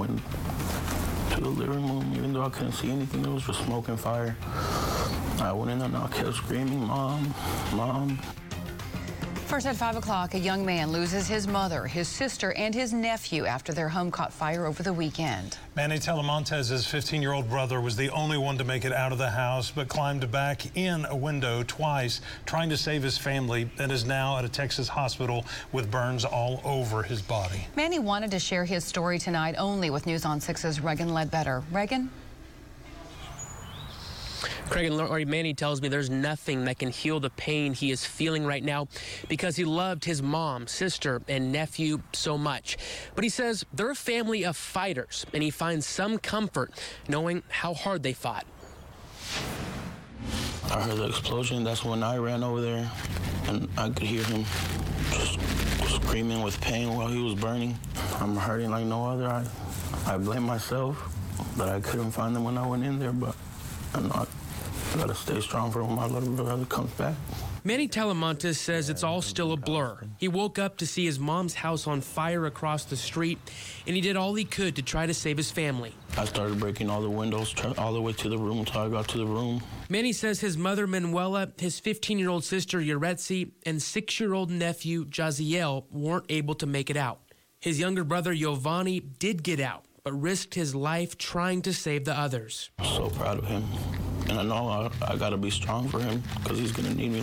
went to the living room, even though I couldn't see anything. There was just smoke and fire. I went in and I kept screaming, Mom, Mom. First at 5 o'clock, a young man loses his mother, his sister, and his nephew after their home caught fire over the weekend. Manny Talamantes' 15-year-old brother was the only one to make it out of the house, but climbed back in a window twice, trying to save his family, and is now at a Texas hospital with burns all over his body. Manny wanted to share his story tonight only with News on 6's Reagan Ledbetter. Reagan? Craig and Lori Manny tells me there's nothing that can heal the pain he is feeling right now because he loved his mom, sister, and nephew so much. But he says they're a family of fighters, and he finds some comfort knowing how hard they fought. I heard the explosion. That's when I ran over there, and I could hear him screaming with pain while he was burning. I'm hurting like no other. I, I blame myself that I couldn't find them when I went in there, but I'm not. I gotta stay strong for when my little brother comes back. Manny Talamantes says it's all still a blur. He woke up to see his mom's house on fire across the street, and he did all he could to try to save his family. I started breaking all the windows all the way to the room until I got to the room. Manny says his mother, Manuela, his 15 year old sister, Yaretsi, and six year old nephew, Jaziel, weren't able to make it out. His younger brother, Giovanni, did get out, but risked his life trying to save the others. I'm so proud of him. And I know I, I got to be strong for him because he's going to need me.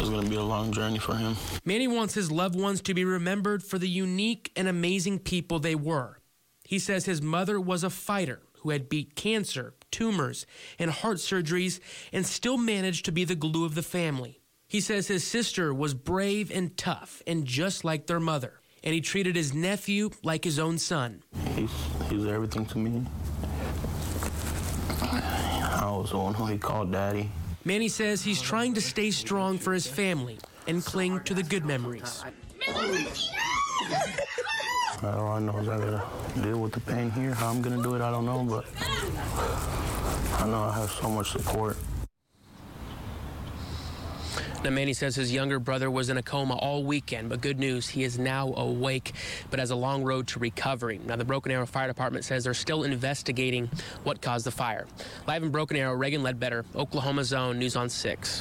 It's going to be a long journey for him. Manny wants his loved ones to be remembered for the unique and amazing people they were. He says his mother was a fighter who had beat cancer, tumors, and heart surgeries and still managed to be the glue of the family. He says his sister was brave and tough and just like their mother. And he treated his nephew like his own son. He's, he's everything to me. I was the one who he called daddy. Manny says he's trying to stay strong for his family and cling to the good memories. All I know is I gotta deal with the pain here. How I'm gonna do it, I don't know, but I know I have so much support. Now, Manny says his younger brother was in a coma all weekend, but good news, he is now awake, but has a long road to recovery. Now, the Broken Arrow Fire Department says they're still investigating what caused the fire. Live in Broken Arrow, Reagan Ledbetter, Oklahoma's Own, News on 6.